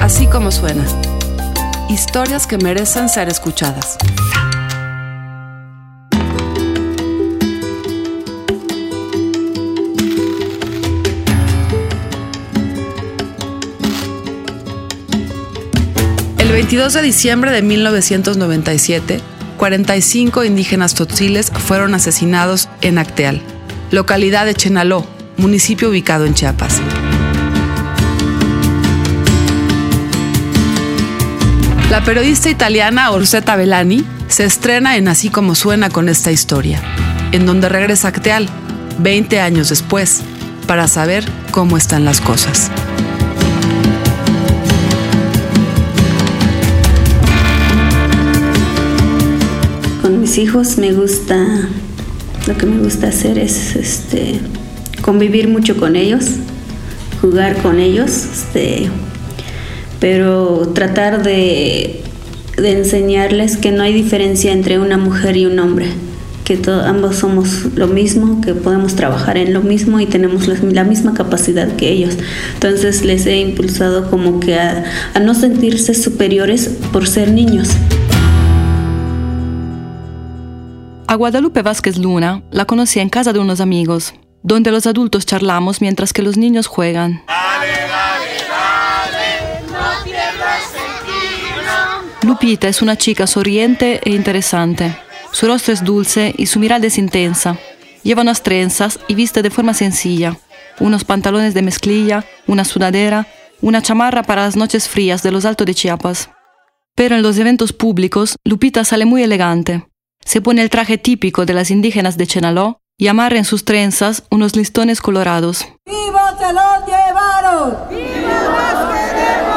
Así como suena. Historias que merecen ser escuchadas. El 22 de diciembre de 1997, 45 indígenas totziles fueron asesinados en Acteal, localidad de Chenaló, municipio ubicado en Chiapas. La periodista italiana Orsetta Bellani se estrena en Así como suena con esta historia, en donde regresa a Acteal, 20 años después, para saber cómo están las cosas. Con mis hijos me gusta, lo que me gusta hacer es este, convivir mucho con ellos, jugar con ellos, este, pero tratar de, de enseñarles que no hay diferencia entre una mujer y un hombre, que ambos somos lo mismo, que podemos trabajar en lo mismo y tenemos la, la misma capacidad que ellos. Entonces les he impulsado como que a, a no sentirse superiores por ser niños. A Guadalupe Vázquez Luna la conocí en casa de unos amigos, donde los adultos charlamos mientras que los niños juegan. Lupita es una chica sonriente e interesante. Su rostro es dulce y su mirada es intensa. Lleva unas trenzas y viste de forma sencilla. Unos pantalones de mezclilla, una sudadera, una chamarra para las noches frías de los altos de Chiapas. Pero en los eventos públicos, Lupita sale muy elegante. Se pone el traje típico de las indígenas de Chenaló y amarra en sus trenzas unos listones colorados. ¡Viva se los llevaron! ¡Viva más queremos!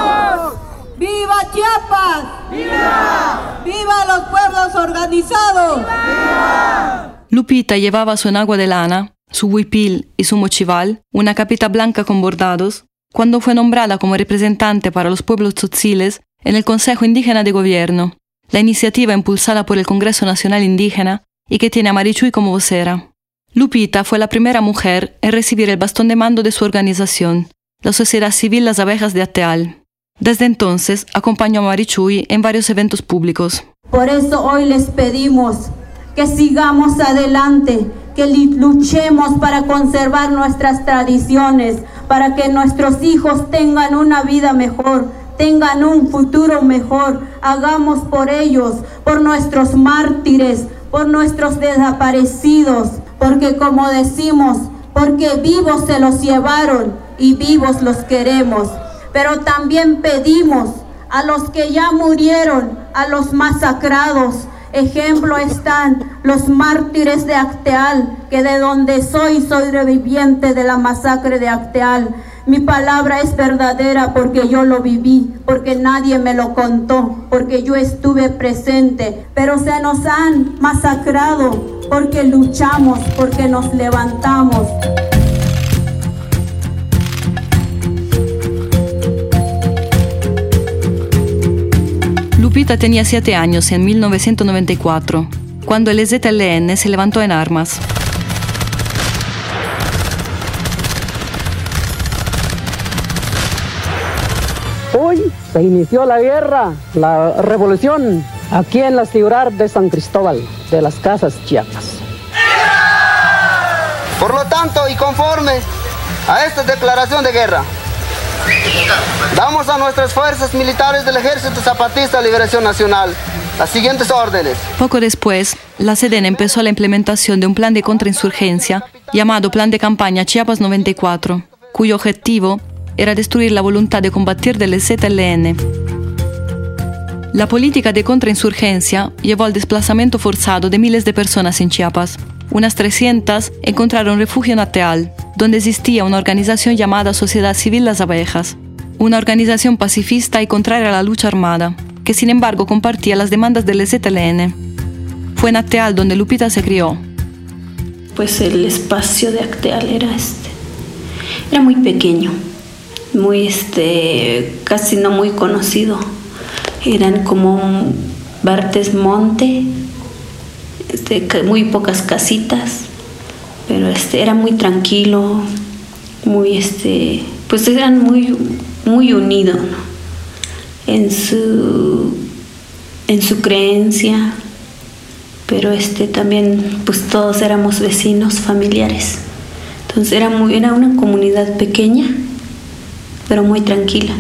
¡Viva Chiapas! ¡Viva! ¡Viva los pueblos organizados! ¡Viva! Lupita llevaba su enagua de lana, su huipil y su mochival, una capita blanca con bordados, cuando fue nombrada como representante para los pueblos tzotziles en el Consejo Indígena de Gobierno, la iniciativa impulsada por el Congreso Nacional Indígena y que tiene a Marichuy como vocera. Lupita fue la primera mujer en recibir el bastón de mando de su organización, la Sociedad Civil Las Abejas de Ateal. Desde entonces acompañó a Marichuy en varios eventos públicos. Por eso hoy les pedimos que sigamos adelante, que luchemos para conservar nuestras tradiciones, para que nuestros hijos tengan una vida mejor, tengan un futuro mejor. Hagamos por ellos, por nuestros mártires, por nuestros desaparecidos, porque como decimos, porque vivos se los llevaron y vivos los queremos. Pero también pedimos a los que ya murieron, a los masacrados. Ejemplo están los mártires de Acteal, que de donde soy, soy reviviente de la masacre de Acteal. Mi palabra es verdadera porque yo lo viví, porque nadie me lo contó, porque yo estuve presente. Pero se nos han masacrado porque luchamos, porque nos levantamos. Tenía siete años en 1994, cuando el EZLN se levantó en armas. Hoy se inició la guerra, la revolución, aquí en la ciudad de San Cristóbal, de las Casas Chiapas. Por lo tanto, y conforme a esta declaración de guerra, damos a nuestras fuerzas militares del Ejército Zapatista de Liberación Nacional las siguientes órdenes. Poco después, la SEDEN empezó la implementación de un plan de contrainsurgencia llamado Plan de Campaña Chiapas 94, cuyo objetivo era destruir la voluntad de combatir del ZLN. La política de contrainsurgencia llevó al desplazamiento forzado de miles de personas en Chiapas. Unas 300 encontraron refugio en Ateal, donde existía una organización llamada Sociedad Civil Las Abejas, una organización pacifista y contraria a la lucha armada, que sin embargo compartía las demandas del ZLN. Fue en Ateal donde Lupita se crió. Pues el espacio de Acteal era este. Era muy pequeño, muy este, casi no muy conocido. Eran como Bartes Monte, este, muy pocas casitas, este, era muy tranquilo, muy este, pues eran muy, muy unidos, en su, en su creencia, pero este también pues todos éramos vecinos, familiares. Entonces era, muy, era una comunidad pequeña, pero muy tranquila.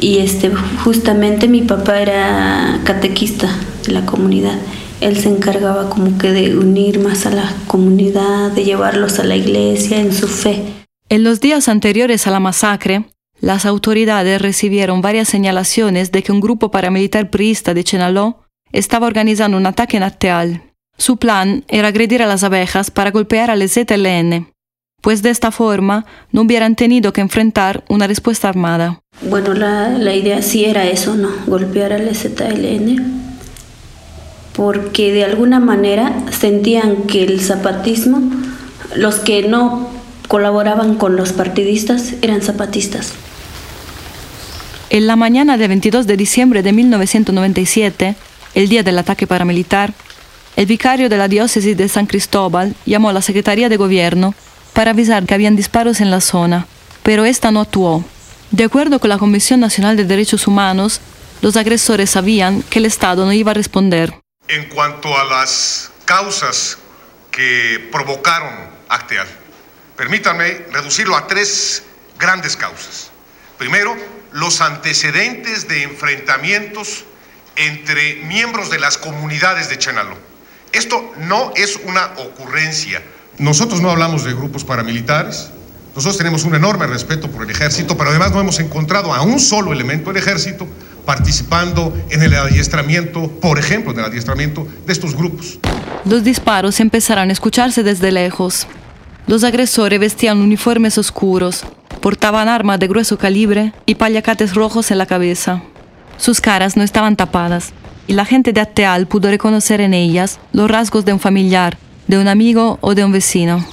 Y este, justamente mi papá era catequista de la comunidad. Él se encargaba como que de unir más a la comunidad, de llevarlos a la iglesia en su fe. En los días anteriores a la masacre, las autoridades recibieron varias señalaciones de que un grupo paramilitar priista de Chenaló estaba organizando un ataque en Atteal. Su plan era agredir a las abejas para golpear al ZLN, pues de esta forma no hubieran tenido que enfrentar una respuesta armada. Bueno, la, la idea sí era eso, ¿no? Golpear al ZLN, porque de alguna manera sentían que el zapatismo, los que no colaboraban con los partidistas eran zapatistas. En la mañana del 22 de diciembre de 1997, el día del ataque paramilitar, el vicario de la diócesis de San Cristóbal llamó a la Secretaría de Gobierno para avisar que habían disparos en la zona, pero esta no actuó. De acuerdo con la Comisión Nacional de Derechos Humanos, los agresores sabían que el Estado no iba a responder. En cuanto a las causas que provocaron Acteal, permítanme reducirlo a tres grandes causas. Primero, los antecedentes de enfrentamientos entre miembros de las comunidades de Chenaló. Esto no es una ocurrencia. Nosotros no hablamos de grupos paramilitares, nosotros tenemos un enorme respeto por el ejército, pero además no hemos encontrado a un solo elemento del ejército participando en el adiestramiento, por ejemplo, en el adiestramiento de estos grupos. Los disparos empezaron a escucharse desde lejos. Los agresores vestían uniformes oscuros, portaban armas de grueso calibre y paliacates rojos en la cabeza. Sus caras no estaban tapadas, y la gente de Atteal pudo reconocer en ellas los rasgos de un familiar, de un amigo o de un vecino.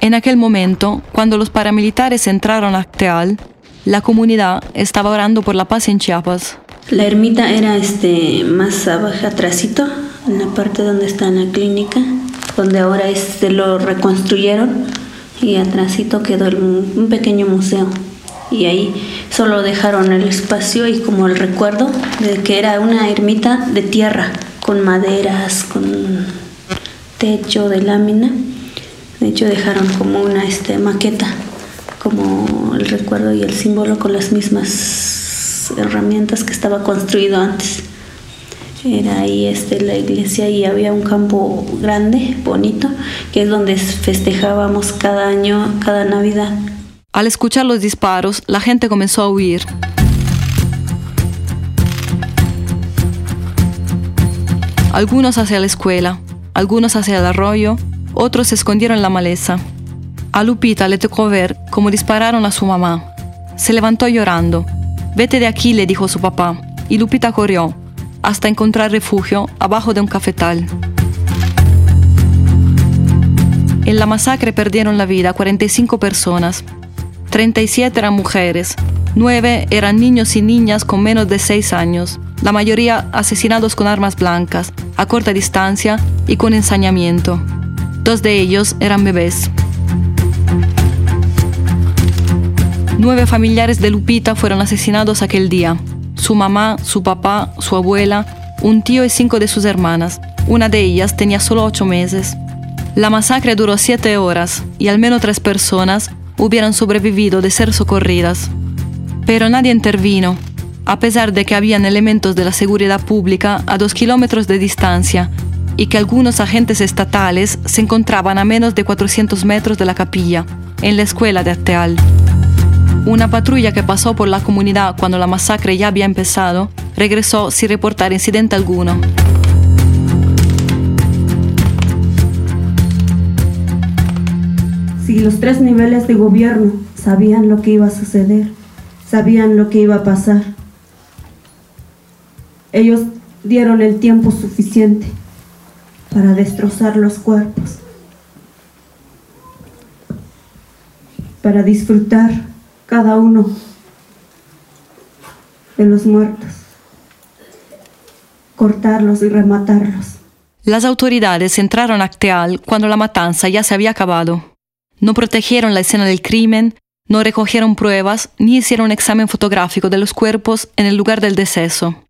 En aquel momento, cuando los paramilitares entraron a Acteal, la comunidad estaba orando por la paz en Chiapas. La ermita era este, más abajo, atrásito, en la parte donde está la clínica, donde ahora este, lo reconstruyeron y atrásito quedó un pequeño museo. Y ahí solo dejaron el espacio y como el recuerdo de que era una ermita de tierra, con maderas, con techo de lámina de hecho dejaron como una este, maqueta, como el recuerdo y el símbolo con las mismas herramientas que estaba construido antes. Era ahí este, la iglesia y había un campo grande, bonito, que es donde festejábamos cada año, cada Navidad. Al escuchar los disparos, la gente comenzó a huir. Algunos hacia la escuela, algunos hacia el arroyo otros se escondieron en la maleza. A Lupita le tocó ver cómo dispararon a su mamá. Se levantó llorando. Vete de aquí, le dijo su papá. Y Lupita corrió, hasta encontrar refugio abajo de un cafetal. En la masacre perdieron la vida 45 personas. 37 eran mujeres, 9 eran niños y niñas con menos de 6 años, la mayoría asesinados con armas blancas, a corta distancia y con ensañamiento. Dos de ellos eran bebés. Nueve familiares de Lupita fueron asesinados aquel día. Su mamá, su papá, su abuela, un tío y cinco de sus hermanas. Una de ellas tenía solo ocho meses. La masacre duró siete horas y al menos tres personas hubieran sobrevivido de ser socorridas. Pero nadie intervino, a pesar de que habían elementos de la seguridad pública a dos kilómetros de distancia y que algunos agentes estatales se encontraban a menos de 400 metros de la capilla, en la escuela de Arteal. Una patrulla que pasó por la comunidad cuando la masacre ya había empezado regresó sin reportar incidente alguno. Si los tres niveles de gobierno sabían lo que iba a suceder, sabían lo que iba a pasar, ellos dieron el tiempo suficiente para destrozar los cuerpos, para disfrutar cada uno de los muertos, cortarlos y rematarlos. Las autoridades entraron a Acteal cuando la matanza ya se había acabado. No protegieron la escena del crimen no recogieron pruebas ni hicieron un examen fotográfico de los cuerpos en el lugar del deceso.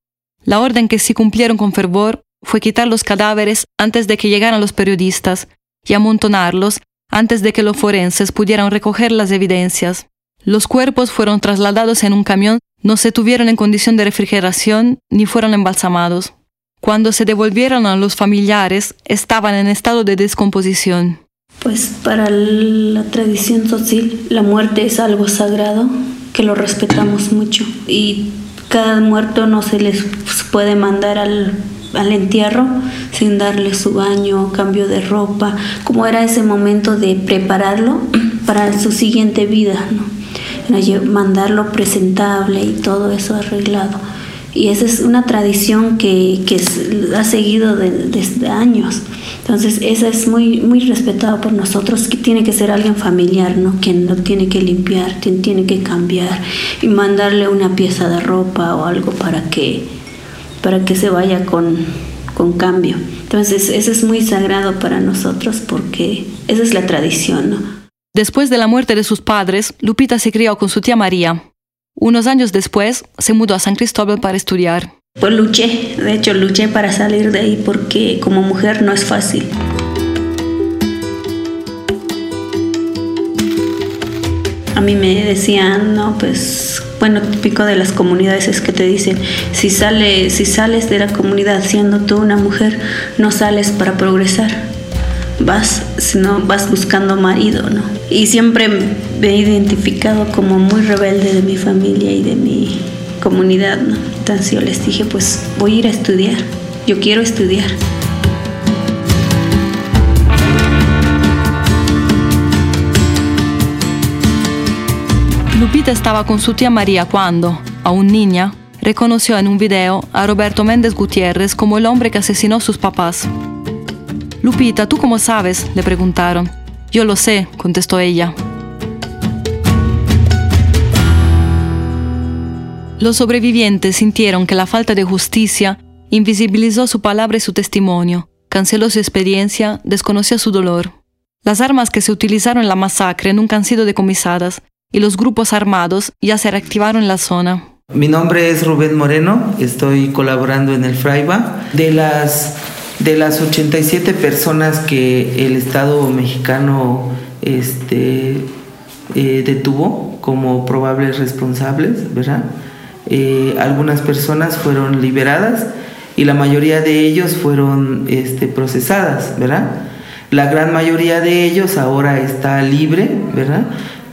La orden que sí cumplieron con fervor fue quitar los cadáveres antes de que llegaran los periodistas y amontonarlos antes de que los forenses pudieran recoger las evidencias. Los cuerpos fueron trasladados en un camión, no se tuvieron en condición de refrigeración ni fueron embalsamados. Cuando se devolvieron a los familiares, estaban en estado de descomposición. Pues para la tradición social, la muerte es algo sagrado que lo respetamos mucho y cada muerto no se les puede mandar al, al entierro sin darle su baño, cambio de ropa, como era ese momento de prepararlo para su siguiente vida, ¿no? Mandarlo presentable y todo eso arreglado. Y esa es una tradición que, que ha seguido desde años. Entonces, esa es muy, muy respetada por nosotros, que tiene que ser alguien familiar, ¿no? Quien lo tiene que limpiar, quien tiene que cambiar y mandarle una pieza de ropa o algo para que, para que se vaya con, con cambio. Entonces, eso es muy sagrado para nosotros porque esa es la tradición. Después de la muerte de sus padres, Lupita se crió con su tía María, unos años después se mudó a San Cristóbal para estudiar. Pues luché, de hecho luché para salir de ahí porque como mujer no es fácil. A mí me decían, no, pues, bueno, típico de las comunidades es que te dicen, si, sale, si sales de la comunidad siendo tú una mujer, no sales para progresar vas, sino vas buscando marido, ¿no? Y siempre me he identificado como muy rebelde de mi familia y de mi comunidad, ¿no? Entonces yo les dije, pues voy a ir a estudiar, yo quiero estudiar. Lupita estaba con su tía María cuando, aún niña, reconoció en un video a Roberto Méndez Gutiérrez como el hombre que asesinó a sus papás. Lupita, ¿tú cómo sabes? le preguntaron. Yo lo sé, contestó ella. Los sobrevivientes sintieron que la falta de justicia invisibilizó su palabra y su testimonio, canceló su experiencia, desconoció su dolor. Las armas que se utilizaron en la masacre nunca han sido decomisadas y los grupos armados ya se reactivaron en la zona. Mi nombre es Rubén Moreno, estoy colaborando en el Fraiba. De las de las 87 personas que el Estado mexicano este, eh, detuvo como probables responsables, ¿verdad? Eh, algunas personas fueron liberadas y la mayoría de ellos fueron este, procesadas, ¿verdad? La gran mayoría de ellos ahora está libre, ¿verdad?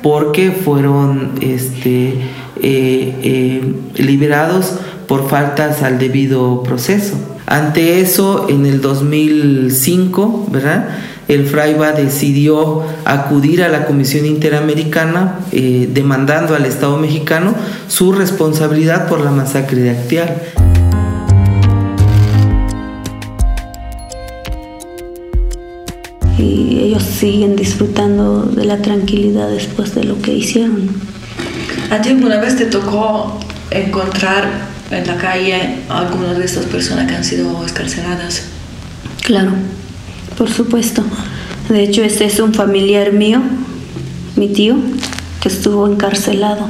Porque fueron este, eh, liberados por faltas al debido proceso. Ante eso, en el 2005, ¿verdad? el FRAIBA decidió acudir a la Comisión Interamericana eh, demandando al Estado mexicano su responsabilidad por la masacre de Acteal. Y ellos siguen disfrutando de la tranquilidad después de lo que hicieron. ¿A ti alguna vez te tocó encontrar en la calle algunas de estas personas que han sido escarceladas? Claro, por supuesto. De hecho, este es un familiar mío, mi tío, que estuvo encarcelado.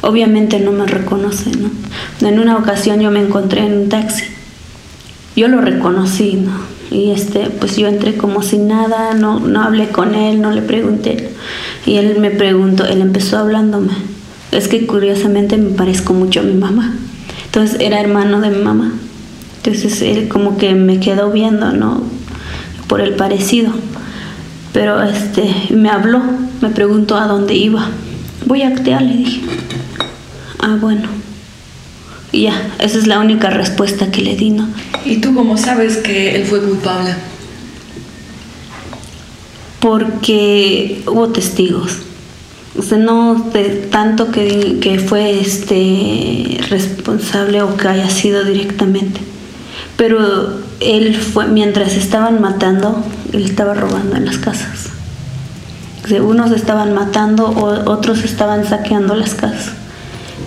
Obviamente no me reconoce, ¿no? En una ocasión yo me encontré en un taxi. Yo lo reconocí, ¿no? Y este, pues yo entré como sin nada, no, no hablé con él, no le pregunté. Y él me preguntó, él empezó hablándome. Es que curiosamente me parezco mucho a mi mamá. Entonces era hermano de mi mamá. Entonces él como que me quedó viendo, ¿no? Por el parecido. Pero este, me habló, me preguntó a dónde iba. Voy a Acteal, le dije. Ah, bueno. Y ya, esa es la única respuesta que le di, ¿no? ¿Y tú cómo sabes que él fue culpable? Porque hubo testigos. O sea, no de tanto que, que fue este responsable o que haya sido directamente. Pero él fue, mientras estaban matando, él estaba robando en las casas. O sea, unos estaban matando, o otros estaban saqueando las casas.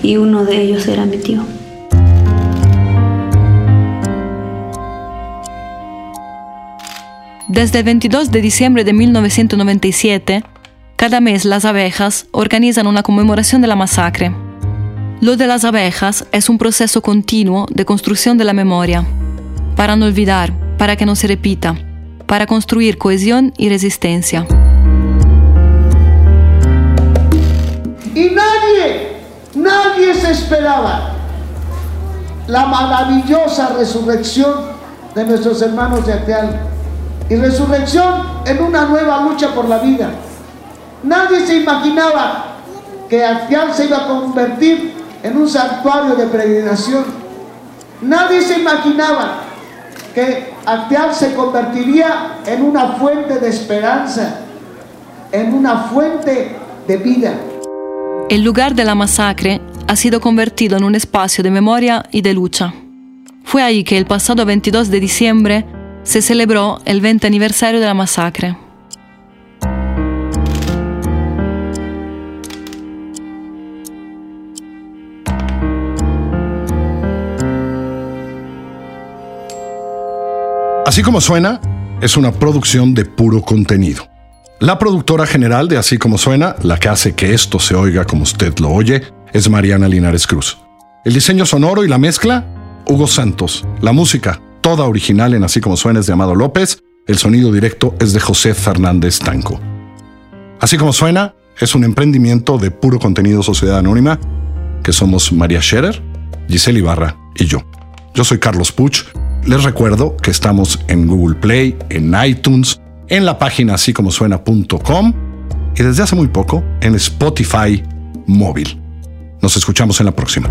Y uno de ellos era mi tío. Desde el 22 de diciembre de 1997, Cada mes las abejas organizan una conmemoración de la masacre. Lo de las abejas es un proceso continuo de construcción de la memoria, para no olvidar, para que no se repita, para construir cohesión y resistencia. Y nadie, nadie se esperaba la maravillosa resurrección de nuestros hermanos de Acteal. Y resurrección en una nueva lucha por la vida. Nadie se imaginaba que Acteal se iba a convertir en un santuario de peregrinación. Nadie se imaginaba que Acteal se convertiría en una fuente de esperanza, en una fuente de vida. El lugar de la masacre ha sido convertido en un espacio de memoria y de lucha. Fue ahí que el pasado 22 de diciembre se celebró el 20 aniversario de la masacre. Así como suena, es una producción de puro contenido. La productora general de Así como suena, la que hace que esto se oiga como usted lo oye, es Mariana Linares Cruz. El diseño sonoro y la mezcla, Hugo Santos. La música, toda original en Así como suena, es de Amado López. El sonido directo es de José Fernández Tanco. Así como suena, es un emprendimiento de puro contenido Sociedad Anónima, que somos María Scherer, Giselle Ibarra y yo. Yo soy Carlos Puch. Les recuerdo que estamos en Google Play, en iTunes, en la página así como suena.com y desde hace muy poco en Spotify móvil. Nos escuchamos en la próxima.